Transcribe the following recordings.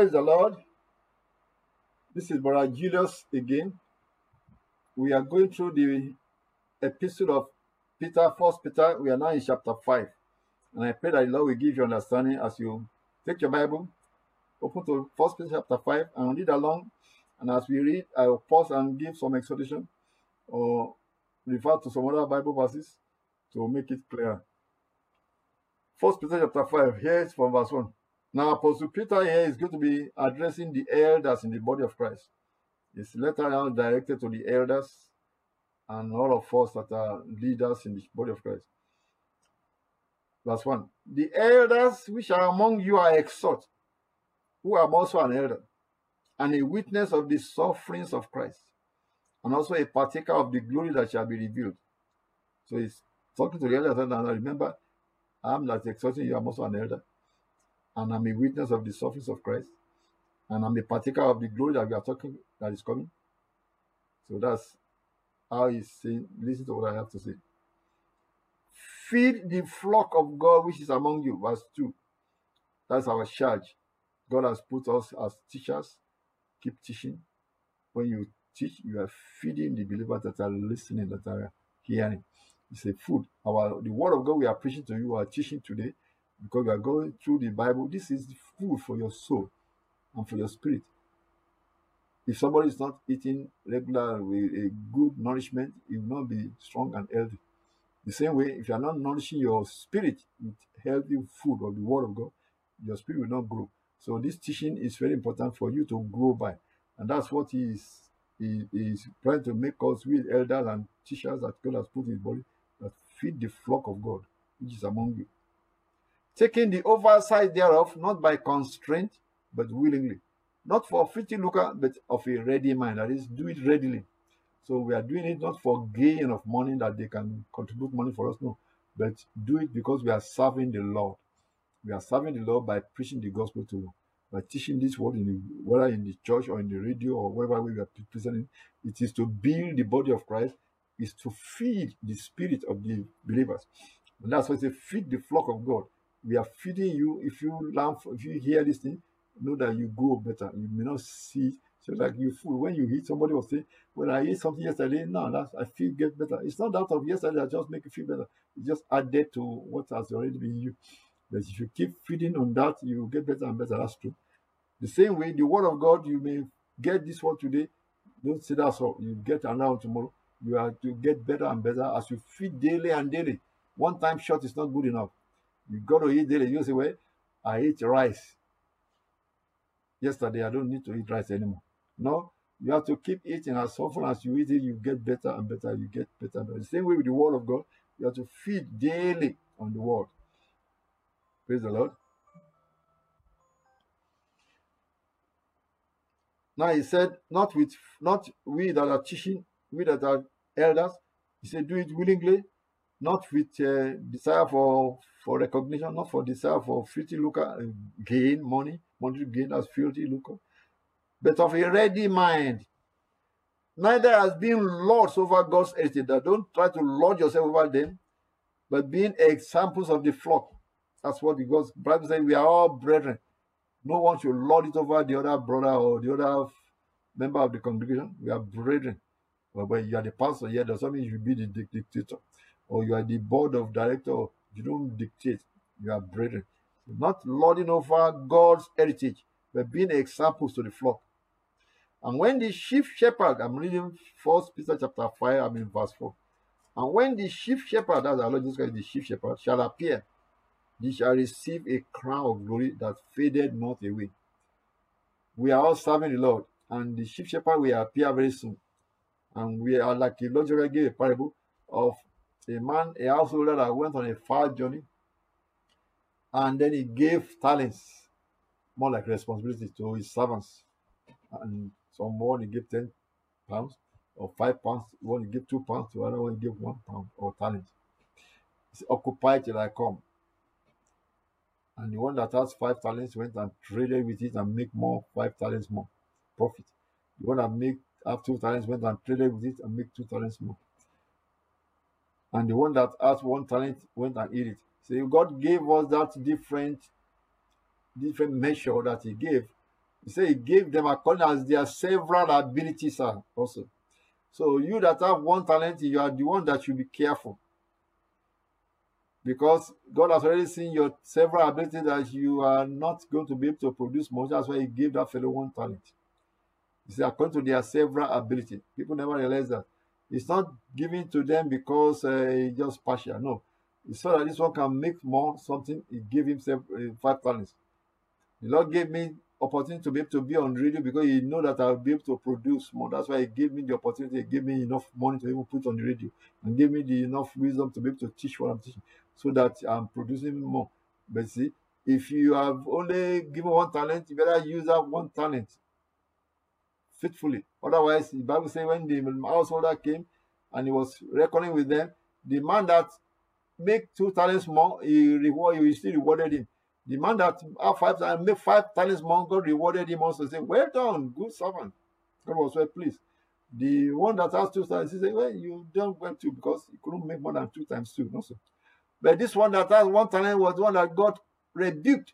Praise the Lord. This is Brother Julius again. We are going through the epistle of Peter, First Peter. We are now in chapter 5. And I pray that the Lord will give you understanding as you take your Bible, open to First Peter chapter 5, and read along. And as we read, I will pause and give some exhortation or refer to some other Bible verses to make it clear. First Peter chapter 5, here is from verse 1. Now, Apostle Peter here is going to be addressing the elders in the body of Christ. His letter now directed to the elders and all of us that are leaders in the body of Christ. Verse 1 The elders which are among you are exhort, who are also an elder, and a witness of the sufferings of Christ, and also a partaker of the glory that shall be revealed. So he's talking to the elders, and remember, I'm not exhorting you, I'm also an elder and I'm a witness of the sufferings of Christ, and I'm a partaker of the glory that we are talking that is coming. So that's how he's saying, listen to what I have to say. Feed the flock of God which is among you, verse 2. That's our charge. God has put us as teachers. Keep teaching. When you teach, you are feeding the believers that are listening, that are hearing. It's a food. Our the word of God we are preaching to you, we are teaching today, because you are going through the Bible, this is food for your soul and for your spirit. If somebody is not eating regular with a good nourishment, he will not be strong and healthy. The same way, if you are not nourishing your spirit with healthy food or the word of God, your spirit will not grow. So this teaching is very important for you to grow by. And that's what he is, he is trying to make us with elders and teachers that God has put in his body that feed the flock of God, which is among you taking the oversight thereof, not by constraint, but willingly. Not for filthy lucre, but of a ready mind. That is, do it readily. So we are doing it not for gain of money that they can contribute money for us, no, but do it because we are serving the Lord. We are serving the Lord by preaching the gospel to by teaching this word in the, whether in the church or in the radio or wherever we are presenting. It is to build the body of Christ, is to feed the spirit of the believers. And that's why say feed the flock of God we are feeding you. If you learn, if you hear this thing, know that you grow better. You may not see. So like you fool when you eat, somebody will say, "Well, I ate something yesterday. No, that's I feel get better." It's not out of yesterday that just make you feel better. It just added to what has already been you. But if you keep feeding on that, you get better and better. That's true. The same way, the word of God, you may get this one today. Don't say that's all. You get another tomorrow. You have to get better and better as you feed daily and daily. One time shot is not good enough. You got to eat daily. You say, well, I eat rice. Yesterday, I don't need to eat rice anymore. No, you have to keep eating as often as you eat it, you get better and better. You get better. The same way with the word of God, you have to feed daily on the word. Praise the Lord. Now he said, not with not we that are teaching, we that are elders. He said, do it willingly, not with uh, desire for for recognition, not for desire for filthy lucre, uh, gain, money, money gain as filthy lucre, but of a ready mind. Neither as being lords over God's heritage. Don't try to lord yourself over them, but being examples of the flock. That's what the Bible says. We are all brethren. No one should lord it over the other brother or the other member of the congregation. We are brethren. But when you are the pastor, yeah, does that mean you be the dictator? Or you are the board of director you don't dictate. You are brethren. Not lording over God's heritage, but being examples to the flock. And when the chief shepherd, I'm reading First Peter chapter 5, I'm in verse 4. And when the chief shepherd, as our Lord Jesus Christ, the chief shepherd, shall appear, he shall receive a crown of glory that faded not away. We are all serving the Lord, and the chief shepherd will appear very soon. And we are like the Lord Jesus gave a parable of a man, a householder that went on a far journey, and then he gave talents, more like responsibility to his servants. And someone he gave 10 pounds or 5 pounds, one he gave 2 pounds, to another one he gave 1 pound or talent. He occupy till I come. And the one that has five talents went and traded with it and make more five talents more profit. The one that make have two talents went and traded with it and make two talents more and the one that has one talent went and eat it. So God gave us that different, different measure that He gave He said he gave them according as their several abilities are also. So you that have one talent, you are the one that should be careful. Because God has already seen your several abilities that you are not going to be able to produce much. That's why He gave that fellow one talent. He said, according to their several ability. People never realize that. It's not given to them because uh, just partial. No. It's so that this one can make more something. He gave himself uh, five talents. The Lord gave me opportunity to be able to be on radio because He know that I'll be able to produce more. That's why He gave me the opportunity. He gave me enough money to even put on the radio and gave me the enough wisdom to be able to teach what I'm teaching so that I'm producing more. But see, if you have only given one talent, you better use that one talent faithfully. Otherwise, the Bible says when the householder came and he was reckoning with them, the man that make two talents more, he reward he still rewarded him. The man that have five talents make five talents more, God rewarded him also. Say, Well done, good servant. God was well pleased. The one that has two talents, he said, Well, you don't well too because you couldn't make more than two times two. Sir. But this one that has one talent was one that God rebuked,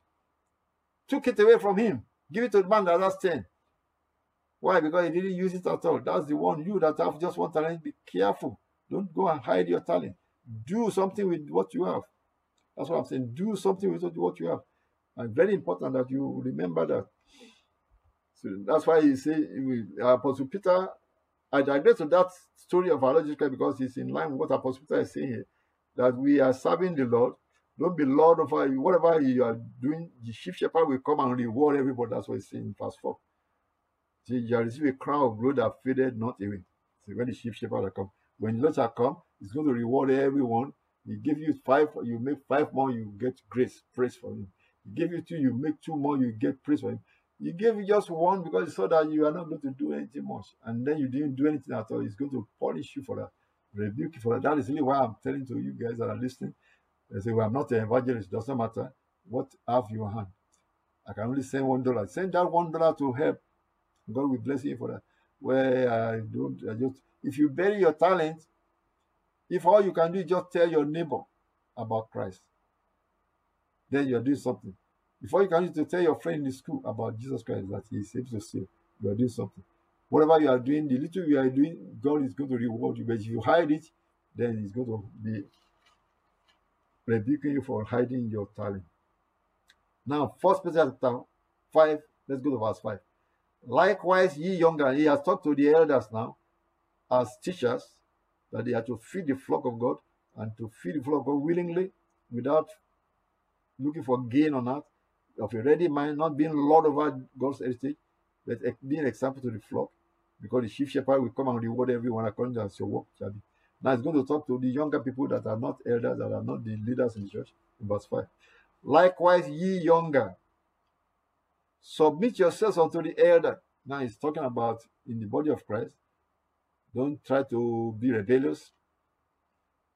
took it away from him, give it to the man that has ten. Why? Because he didn't use it at all. That's the one you that have just one talent. Be careful. Don't go and hide your talent. Do something with what you have. That's what I'm saying. Do something with what you have. And very important that you remember that. So that's why he say Apostle Peter. I digress to that story of biological because it's in line with what Apostle Peter is saying here. That we are serving the Lord. Don't be Lord over whatever you are doing. The chief shepherd will come and reward everybody. That's what he's saying in verse 4. See, you receive a crown of glory that faded not away. See, when the chief shepherd come, when the Lord shall come, he's going to reward everyone. He give you five, you make five more, you get grace, praise for him. He give you two, you make two more, you get praise for him. He gave you just one because he saw that you are not going to do anything much. And then you didn't do anything at all. He's going to punish you for that, rebuke you for that. That is really why I'm telling to you guys that are listening. They say, Well, I'm not an evangelist, doesn't matter. What have your hand? I can only send one dollar. Send that one dollar to help God will bless you for that. Where I don't, I just, if you bury your talent, if all you can do is just tell your neighbor about Christ, then you're doing something. Before you can to tell your friend in the school about Jesus Christ that he able to save, you are doing something. Whatever you are doing, the little you are doing, God is going to reward you. But if you hide it, then He's going to be rebuking you for hiding your talent. Now, First Peter chapter 5, let's go to verse 5. Likewise, ye younger, he has talked to the elders now as teachers that they are to feed the flock of God and to feed the flock of God willingly without looking for gain on that, of a ready mind, not being lord over God's estate, but being example to the flock, because the chief shepherd will come and reward everyone according to your work shall be. Now he's going to talk to the younger people that are not elders, that are not the leaders in the church, in verse 5. Likewise, ye younger, Submit yourselves unto the elder. Now he's talking about in the body of Christ. Don't try to be rebellious.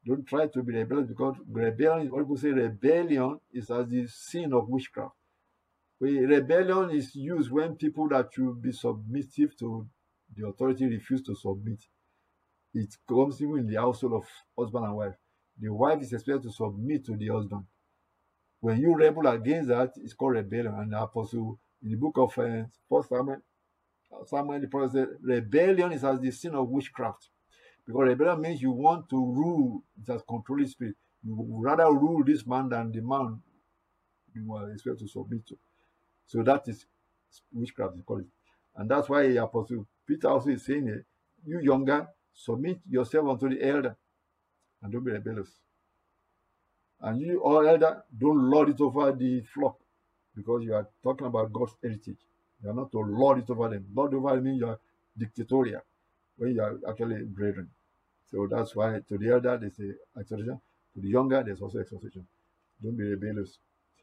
Don't try to be rebellious because rebellion, what people say rebellion is as the sin of witchcraft. Rebellion is used when people that should be submissive to the authority refuse to submit. It comes even in the household of husband and wife. The wife is expected to submit to the husband. When you rebel against that, it's called rebellion. And the apostle in the book of uh, First Samuel, Samuel the prophet said, rebellion is as the sin of witchcraft. Because rebellion means you want to rule, it has controlling spirit. You would rather rule this man than the man you are expected to submit to. So that is witchcraft, you call it. And that's why Apostle Peter also is saying here, you younger, submit yourself unto the elder and don't be rebellious. And you all elder, don't lord it over the flock because you are talking about God's heritage. You are not to lord it over them. Lord over means you are dictatorial when you are actually brethren. So that's why to the elder there's a exhortation, to the younger there's also exhortation. Don't be rebellious.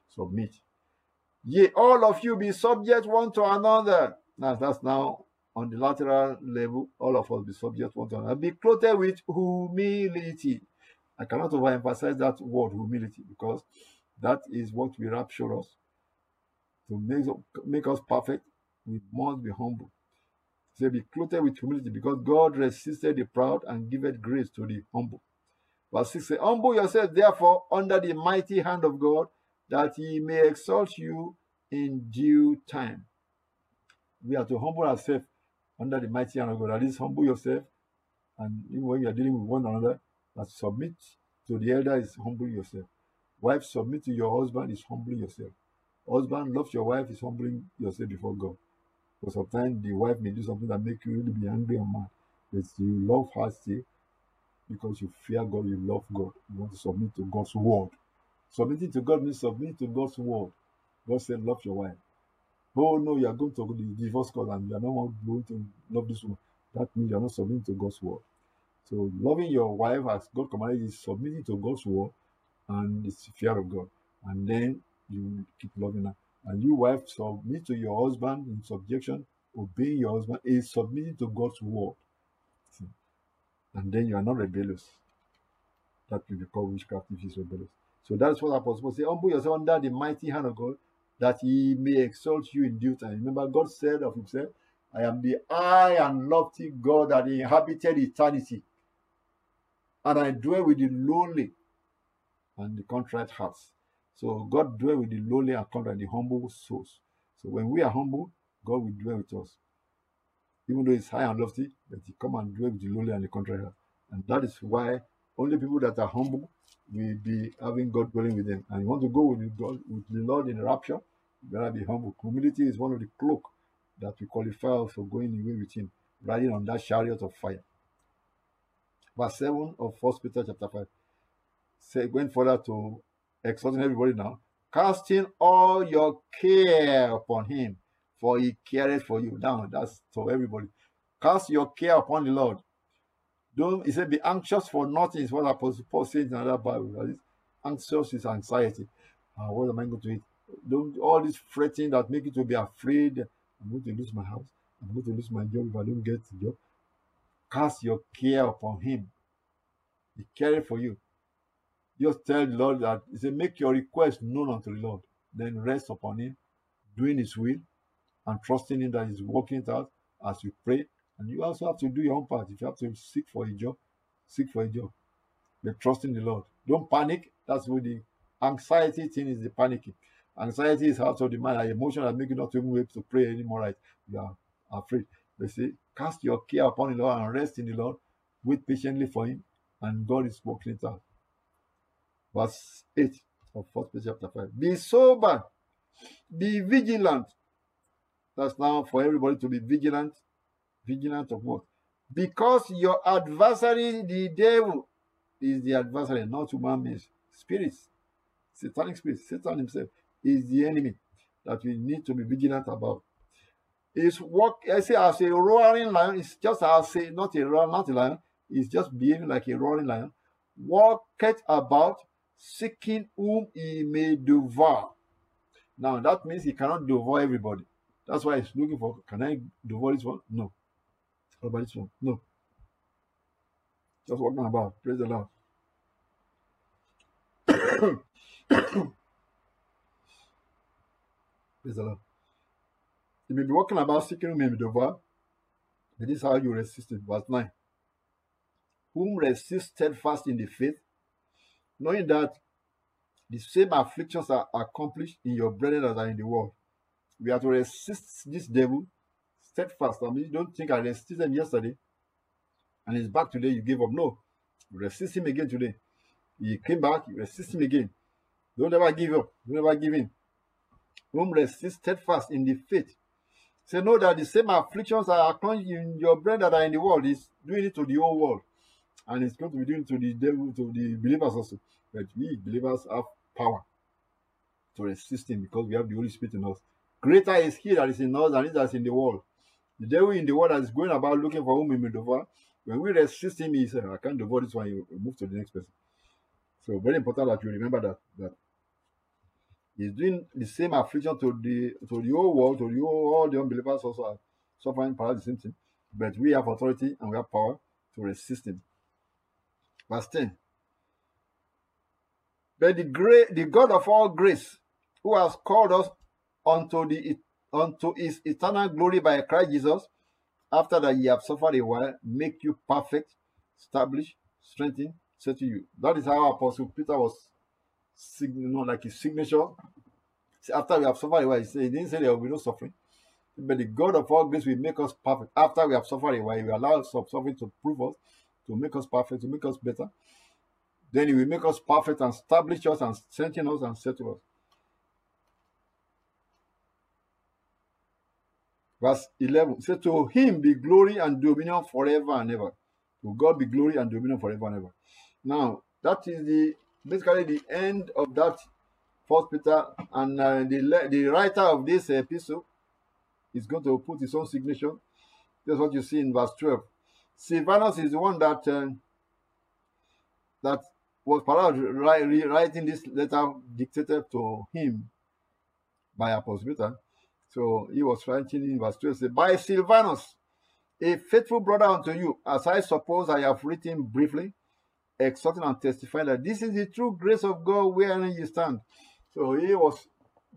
Submit. Yea, all of you be subject one to another. Now that's now on the lateral level. All of us be subject one to another. Be clothed with humility. I cannot overemphasize that word humility because that is what will rapture us to make, make us perfect, we must be humble. Say, be clothed with humility because God resisted the proud and giveth grace to the humble. Verse 6 say, Humble yourself, therefore, under the mighty hand of God, that he may exalt you in due time. we are to humble ourselves under the mighty hand of God. At least humble yourself, and even when you are dealing with one another, that submit to the elder is humble yourself. Wife, submit to your husband is humbling yourself. Husband, love your wife is humbling yourself before God. But sometimes the wife may do something that make you really be angry and mad. But you love her still because you fear God, you love God. You want to submit to God's word. Submitting to God means submitting to God's word. God said, love your wife. Oh no, you are going to the divorce court and you are not going to love this woman. That means you are not submitting to God's word. So loving your wife as God commanded is submitting to God's word and it's fear of God. And then you keep loving her. And you wife submit to your husband in subjection, obeying your husband is submitting to God's word. See? And then you are not rebellious. That will be called witchcraft if he's rebellious. So that's what Apostle Paul say. Humble yourself under the mighty hand of God, that he may exalt you in due time. Remember, God said of himself, I am the high and lofty God that inhabited eternity. And I dwell with the lowly and the contrite hearts. So God dwell with the lowly and contrite, the humble souls. So when we are humble, God will dwell with us. Even though it's high and lofty, but he come and dwell with the lowly and the contrite. And that is why only people that are humble will be having God dwelling with them. And you want to go with God with the Lord in rapture, you better be humble. Humility is one of the cloak that will qualify for going away with him, riding on that chariot of fire. Verse 7 of First Peter chapter 5. Say going further to exhorting everybody now, casting all your care upon him, for he cares for you. Now that's for everybody. Cast your care upon the Lord. Don't he said be anxious for nothing is what Apostle Paul says in another Bible. Anxious is anxiety. Uh, what am I going to eat? Don't all this fretting that make you to be afraid. I'm going to lose my house. I'm going to lose my job if I don't get the job. Cast your care upon him. He cares for you. Just tell the Lord that He said, make your request known unto the Lord. Then rest upon Him, doing His will, and trusting Him that He's working it out as you pray. And you also have to do your own part. If you have to seek for a job, seek for a job. But trusting the Lord. Don't panic. That's what the anxiety thing is the panicking. Anxiety is out of the mind, an emotion that make you not even able to pray anymore. Right? You are afraid. They say, cast your care upon the Lord and rest in the Lord. Wait patiently for Him, and God is working it out verse 8 of First Peter chapter 5. Be sober, be vigilant. That's now for everybody to be vigilant. Vigilant of what? Because your adversary, the devil, is the adversary, not human beings. Spirits, satanic spirits, Satan himself is the enemy that we need to be vigilant about. Is work, I say, as a roaring lion, it's just as a not a not a lion, it's just behaving like a roaring lion. Walketh about seeking whom he may devour. Now that means he cannot devour everybody. That's why he's looking for can I devour this one? No. What about this one? No. Just walking about. Praise the Lord. Praise the Lord. You may be walking about seeking whom he may devour. But this is how you resist it. Verse 9. Whom resist steadfast in the faith, knowing that the same afflictions are accomplished in your brethren that are in the world. We have to resist this devil steadfast. I mean, don't think I resisted him yesterday and he's back today, you give up. No, resist him again today. He came back, you resist him again. Don't ever give up, don't ever give in. Whom resist steadfast in the faith. Say, know that the same afflictions are accomplished in your brethren that are in the world. He's doing it to the whole world and it's going to be doing to the devil, to the believers also. But we believers have power to resist him because we have the Holy Spirit in us. Greater is he that is in us than he that is in the world. The devil in the world that is going about looking for whom he may devour. When we resist him, he says, I can't devour this one, you move to the next person. So very important that you remember that that he's doing the same affliction to the to the whole world, to the whole, all the unbelievers also are suffering perhaps the same thing. But we have authority and we have power to resist him. Verse 10. But the great the God of all grace, who has called us unto the unto his eternal glory by Christ Jesus, after that ye have suffered a while, make you perfect, establish, strengthen, settle you. That is how Apostle Peter was you know, like his signature. See, after we have suffered a while, he, said, he didn't say there will be no suffering. But the God of all grace will make us perfect. After we have suffered a while, He will allow us suffering to prove us, to make us perfect, to make us better. Then He will make us perfect and establish us and strengthen us and settle us. Verse 11 says, To him be glory and dominion forever and ever. To God be glory and dominion forever and ever. Now, that is the basically the end of that First Peter, and uh, the the writer of this epistle is going to put his own signature. That's what you see in verse 12. Silvanus is the one that uh, that was perhaps writing this letter dictated to him by Apostle Peter. So he was writing in verse 12, say, By Silvanus, a faithful brother unto you, as I suppose I have written briefly, exhorting and testifying that this is the true grace of God wherein you stand. So he was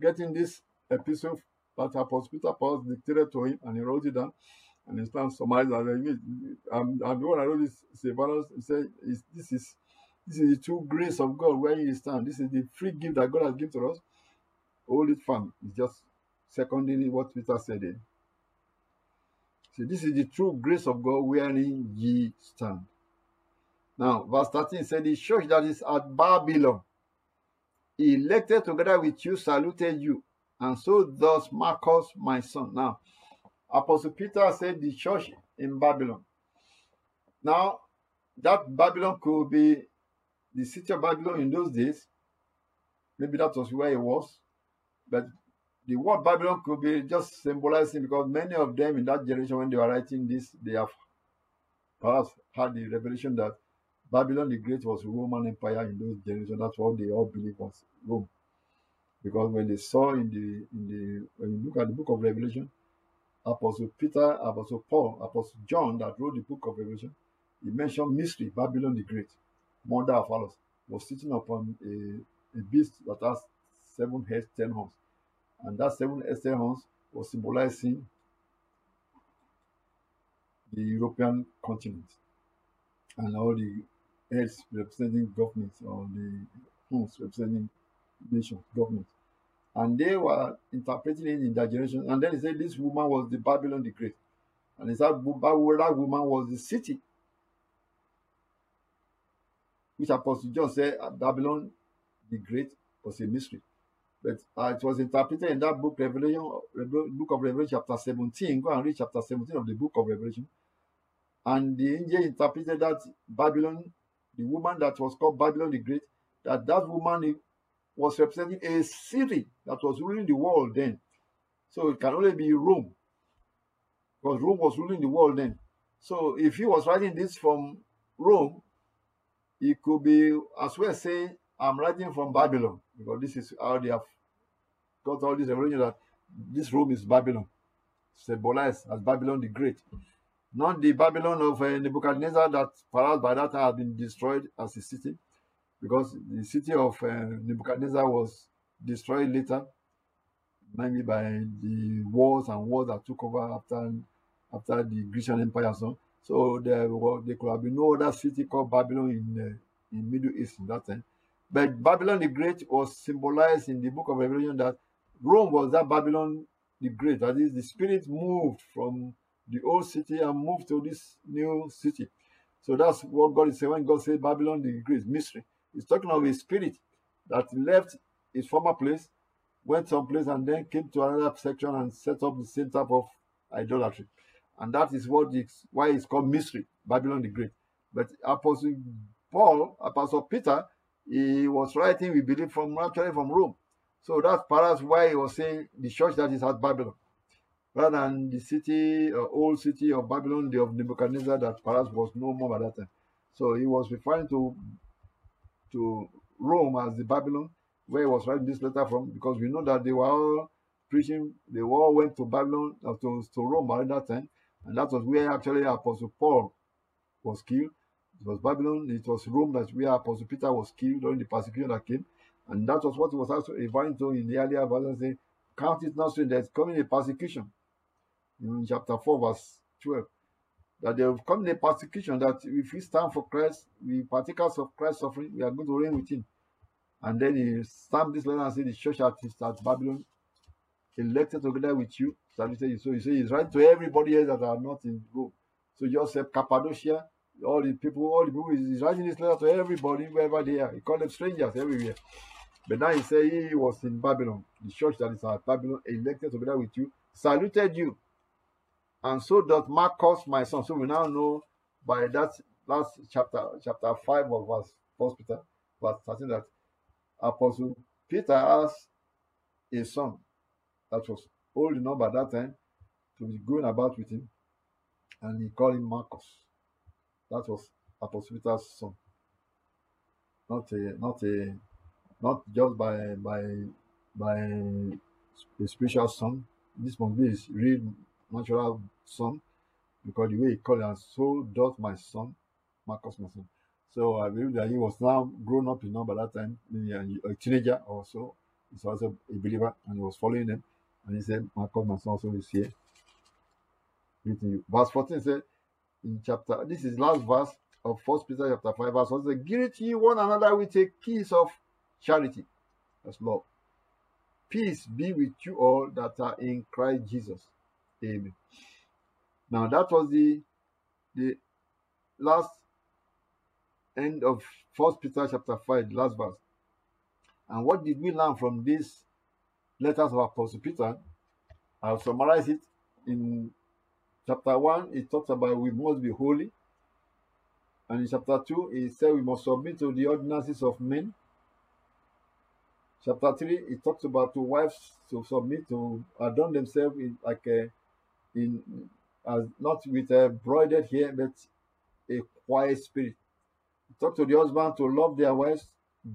getting this epistle that Apostle Peter dictated to him, and he wrote it down. And he stands summarized that I'm, I'm the one I wrote this Silvanus he said this is this is the true grace of God where you stand. This is the free gift that God has given to us. Hold it firm. It's just seconding what Peter said. Eh? See, this is the true grace of God wherein ye stand. Now, verse 13 said, The church that is at Babylon, elected together with you, saluted you, and so does Marcus, my son. Now, Apostle Peter said the church in Babylon. Now, that Babylon could be the city of Babylon in those days. Maybe that was where it was. But the word Babylon could be just symbolizing because many of them in that generation, when they were writing this, they have perhaps had the revelation that Babylon the Great was Roman Empire in those generations. That's what they all believe was Rome. Because when they saw in the in the when you look at the book of Revelation, Apostle Peter, Apostle Paul, Apostle John that wrote the book of Revelation, he mentioned mystery, Babylon the Great, mother of all was sitting upon a, a beast that has seven heads, ten horns. And that seven heads, ten horns was symbolizing the European continent and all the heads representing governments or the horns representing nations, governments. And they were interpreting it in that generation. And then he said this woman was the Babylon the Great. And he said that woman was the city. Which Apostle John said Babylon the Great was a mystery. But uh, it was interpreted in that book, Revelation, book of Revelation, chapter 17. Go and read chapter 17 of the book of Revelation. And the angel interpreted that Babylon, the woman that was called Babylon the Great, that that woman was representing a city that was ruling the world then. So it can only be Rome, because Rome was ruling the world then. So if he was writing this from Rome, it could be as well say, I'm writing from Babylon, because this is how they have got all this revelation that this Rome is Babylon, symbolized as Babylon the Great. Not the Babylon of uh, Nebuchadnezzar that perhaps by that time had been destroyed as a city, because the city of uh, Nebuchadnezzar was destroyed later, maybe by the wars and wars that took over after after the Grecian Empire. So, so there, was, there could have been no other city called Babylon in uh, in Middle East in that time. But Babylon the Great was symbolized in the book of Revelation that Rome was that Babylon the Great. That is, the spirit moved from the old city and moved to this new city. So that's what God is saying when God said Babylon the Great mystery. He's talking of a spirit that left his former place, went someplace, and then came to another section and set up the same type of idolatry. And that is what it's why it's called mystery, Babylon the Great. But Apostle Paul, Apostle Peter, he was writing, we believe, from actually from Rome. So that's perhaps why he was saying the church that is at Babylon rather than the city, uh, old city of Babylon, the of Nebuchadnezzar, that perhaps was no more by that time. So he was referring to to Rome as the Babylon, where he was writing this letter from, because we know that they were all preaching, they all went to Babylon, uh, to, to Rome by that time, and that was where actually Apostle Paul was killed. It was Babylon, it was Rome that where Apostle Peter was killed during the persecution that came, and that was what he was also referring to in the earlier verse, saying, Count it not strange, there's coming a persecution in chapter 4, verse 12, that there will come a persecution that if we stand for Christ, we partakers of Christ's suffering, we are going to reign with him. And then he stamped this letter and said, The church at, at Babylon, elected together with you, saluted you. So you say he's writing to everybody else that are not in Rome. So say Cappadocia, all the people, all the people, he's writing this letter to everybody, wherever they are. He called them strangers everywhere. But now he said he was in Babylon, the church that is at Babylon, elected together with you, saluted you. And so doth Marcus, my son. So we now know by that last chapter, chapter 5 of verse First Peter, verse 13, that Apostle Peter has a son that was old enough by that time to be going about with him, and he called him Marcus. That was Apostle Peter's son. Not a not a not just by by by a spiritual son. This must be his real natural son, because the way he called him, so doth my son, Marcus my son. So I believe that he was now grown up you know, by that time, a, teenager or so. He's also a believer and he was following them. And he said, Marcus my son also is here. Verse 14 said in chapter, this is last verse of First Peter chapter 5, verse 1 says, Greet ye one another with a kiss of charity. That's love. Peace be with you all that are in Christ Jesus. Amen. Now that was the the last end of First Peter chapter 5, last verse. And what did we learn from these letters of Apostle Peter? I'll summarize it in chapter 1. It talks about we must be holy. And in chapter 2, it said we must submit to the ordinances of men. Chapter 3, it talks about two wives to submit to adorn themselves in like a, in as not with a broidered hair, but a quiet spirit. Talk to the husband to love their wives,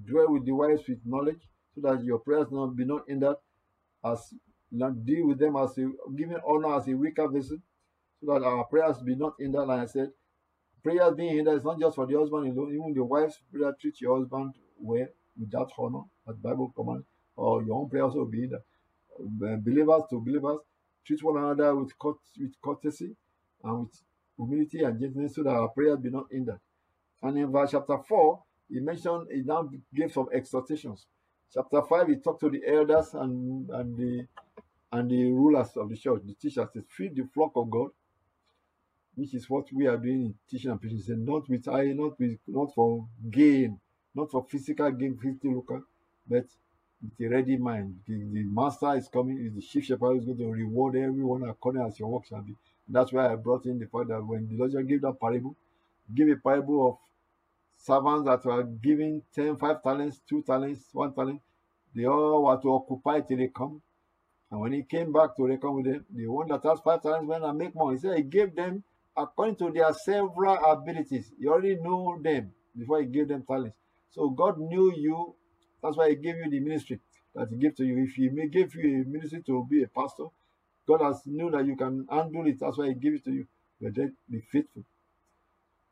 dwell with the wives with knowledge, so that your prayers not be not hindered, as not deal with them as a giving honor as a weaker vessel, so that our prayers be not hindered. Like I said, prayers being hindered is not just for the husband alone, even the wife's prayer treat your husband well with that honor, as Bible command, or your own prayer also be hindered. Believers to believers, treat one another with, with courtesy and with humility and gentleness so that our prayers be not hindered. And in verse chapter 4, he mentioned, he now gave some exhortations. Chapter 5, he talked to the elders and, and the and the rulers of the church, the teachers, to feed the flock of God, which is what we are doing in teaching and preaching. Said, not with eye, not with not for gain, not for physical gain, physical local, but a ready mind. The, the master is coming, is the chief shepherd is going to reward everyone according as your work shall be. That's why I brought in the fact that when the Lord gave that parable, give a parable of servants that were given 10, 5 talents, 2 talents, 1 talent. They all were to occupy till they come. And when he came back to reckon with them, the one that has 5 talents went and make more. He said he gave them according to their several abilities. He already knew them before he gave them talents. So God knew you. That's why he gave you the ministry that he gave to you. If he give you a ministry to be a pastor, God has knew that you can handle it. That's why he gave it to you. But then be faithful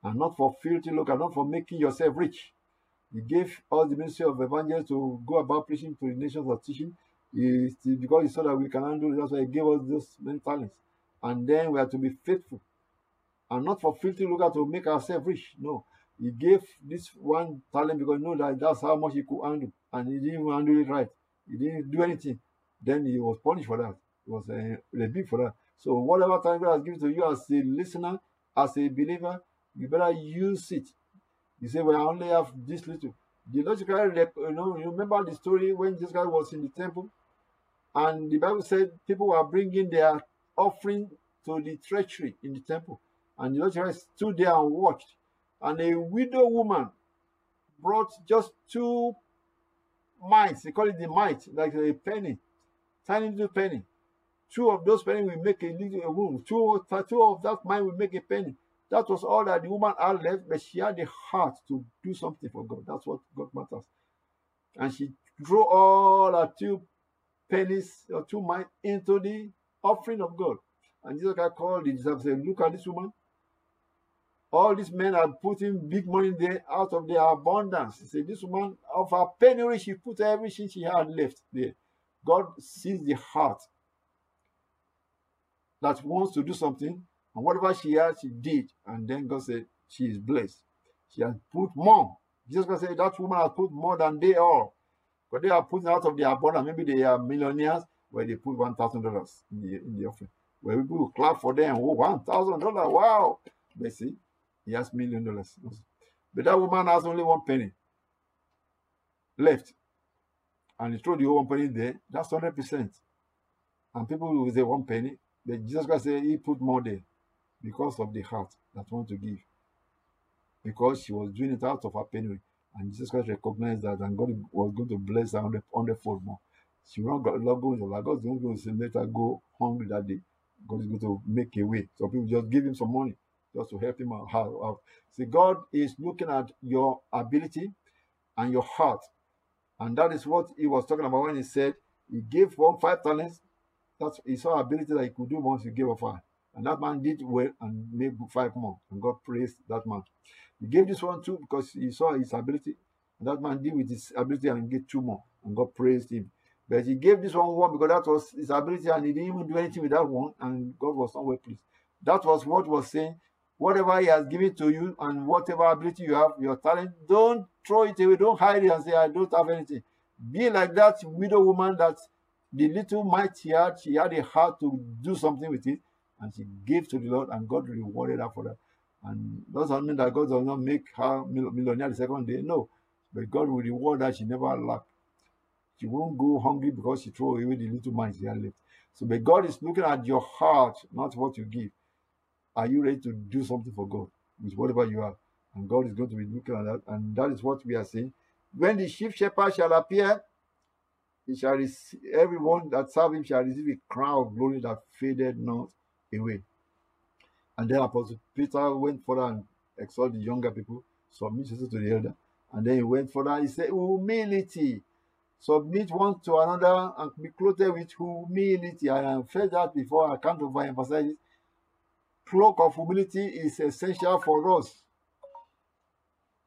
and not for filthy lucre, not for making yourself rich. He gave us the ministry of evangelists to go about preaching to the nations of teaching. It's because he saw that we can handle it. That's why he gave us those many talents. And then we have to be faithful. And not for filthy lucre to make ourselves rich. No. He gave this one talent because he knew that that's how much he could handle. And he didn't handle it right. He didn't do anything. Then he was punished for that. He was uh, rebuked for that. So whatever time God has given to you as a listener, as a believer, you better use it. You say, Well, I only have this little. The logical, you know, you remember the story when this guy was in the temple, and the Bible said people were bringing their offering to the treasury in the temple, and the logical stood there and watched, and a widow woman brought just two mites. They call it the mite, like a penny, tiny little penny. Two of those penny will make a little room. Two, two of that mite will make a penny. That was all that the woman had left, but she had the heart to do something for God. That's what God matters. And she threw all her two pennies or two mites into the offering of God. And Jesus called the disciples and said, Look at this woman. All these men are putting big money there out of their abundance. He said, This woman, of her penury, she put everything she had left there. God sees the heart that wants to do something and whatever she had, she did. And then God said, She is blessed. She has put more. Jesus Christ said, That woman has put more than they all. But they are putting out of their abundance. Maybe they are millionaires. where they put one thousand dollars in the in the offering. Where people clap for them, oh, one thousand dollars, wow. They see, he has million dollars. But that woman has only one penny left. And he threw the one penny there, that's hundred percent. And people will say one penny, but Jesus Christ said he put more there because of the heart that want to give. Because she was doing it out of her penury. And Jesus Christ recognized that and God was going to bless her on the hundredfold more. She will not Lord goes like God's going to let her go hungry that day. God is going to make a way. So people just give him some money just to help him out. See, God is looking at your ability and your heart. And that is what he was talking about when he said he gave one five talents. That's he saw ability that he could do once he gave a five. And that man did well and made five more. And God praised that man. He gave this one too because he saw his ability. And that man did with his ability and get two more. And God praised him. But he gave this one one because that was his ability and he didn't even do anything with that one. And God was not well pleased. That was what was saying. Whatever he has given to you and whatever ability you have, your talent, don't throw it away. Don't hide it and say, I don't have anything. Be like that widow woman that the little might she had, she had a heart to do something with it. And she gave to the Lord and God rewarded her for that. And doesn't mean that God does not make her millionaire the second day. No. But God will reward her. She never lack. She won't go hungry because she threw away the little money she had left. So, but God is looking at your heart, not what you give. Are you ready to do something for God with whatever you have? And God is going to be looking at that. And that is what we are saying. When the chief shepherd shall appear, he shall receive, everyone that serve him shall receive a crown of glory that faded not away. And then Apostle Peter went further and exhorted the younger people, submit yourself to the elder. And then he went further, he said, humility. Submit one to another and be clothed with humility. I have said that before, I can't overemphasize it. Cloak of humility is essential for us.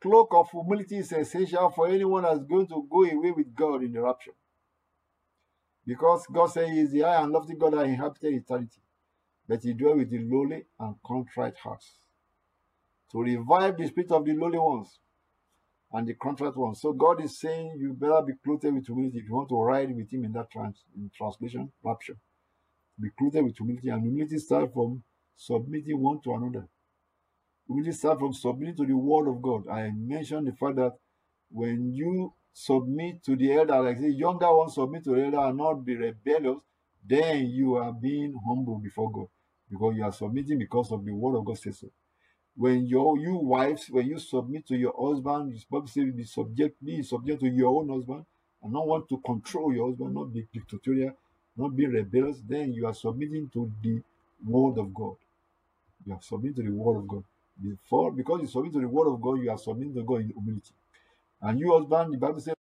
Cloak of humility is essential for anyone that's going to go away with God in the rapture. Because God said he is the high and lofty God that inhabited eternity but he dwells with the lowly and contrite hearts. To revive the spirit of the lowly ones and the contrite ones. So God is saying you better be clothed with humility if you want to ride with him in that trans in translation, rapture. Be clothed with humility, and humility starts from submitting one to another. Humility start from submitting to the word of God. I mentioned the fact that when you submit to the elder, like the younger ones submit to the elder and not be rebellious, then you are being humble before God because you are submitting because of the word of God says so. When your you wives, when you submit to your husband, you supposed to be subject, be subject to your own husband, and not want to control your husband, not be dictatorial, not be rebellious, then you are submitting to the word of God. You are submitting to the word of God. Before, because you submit to the word of God, you are submitting to God in humility. And you, husband, the Bible says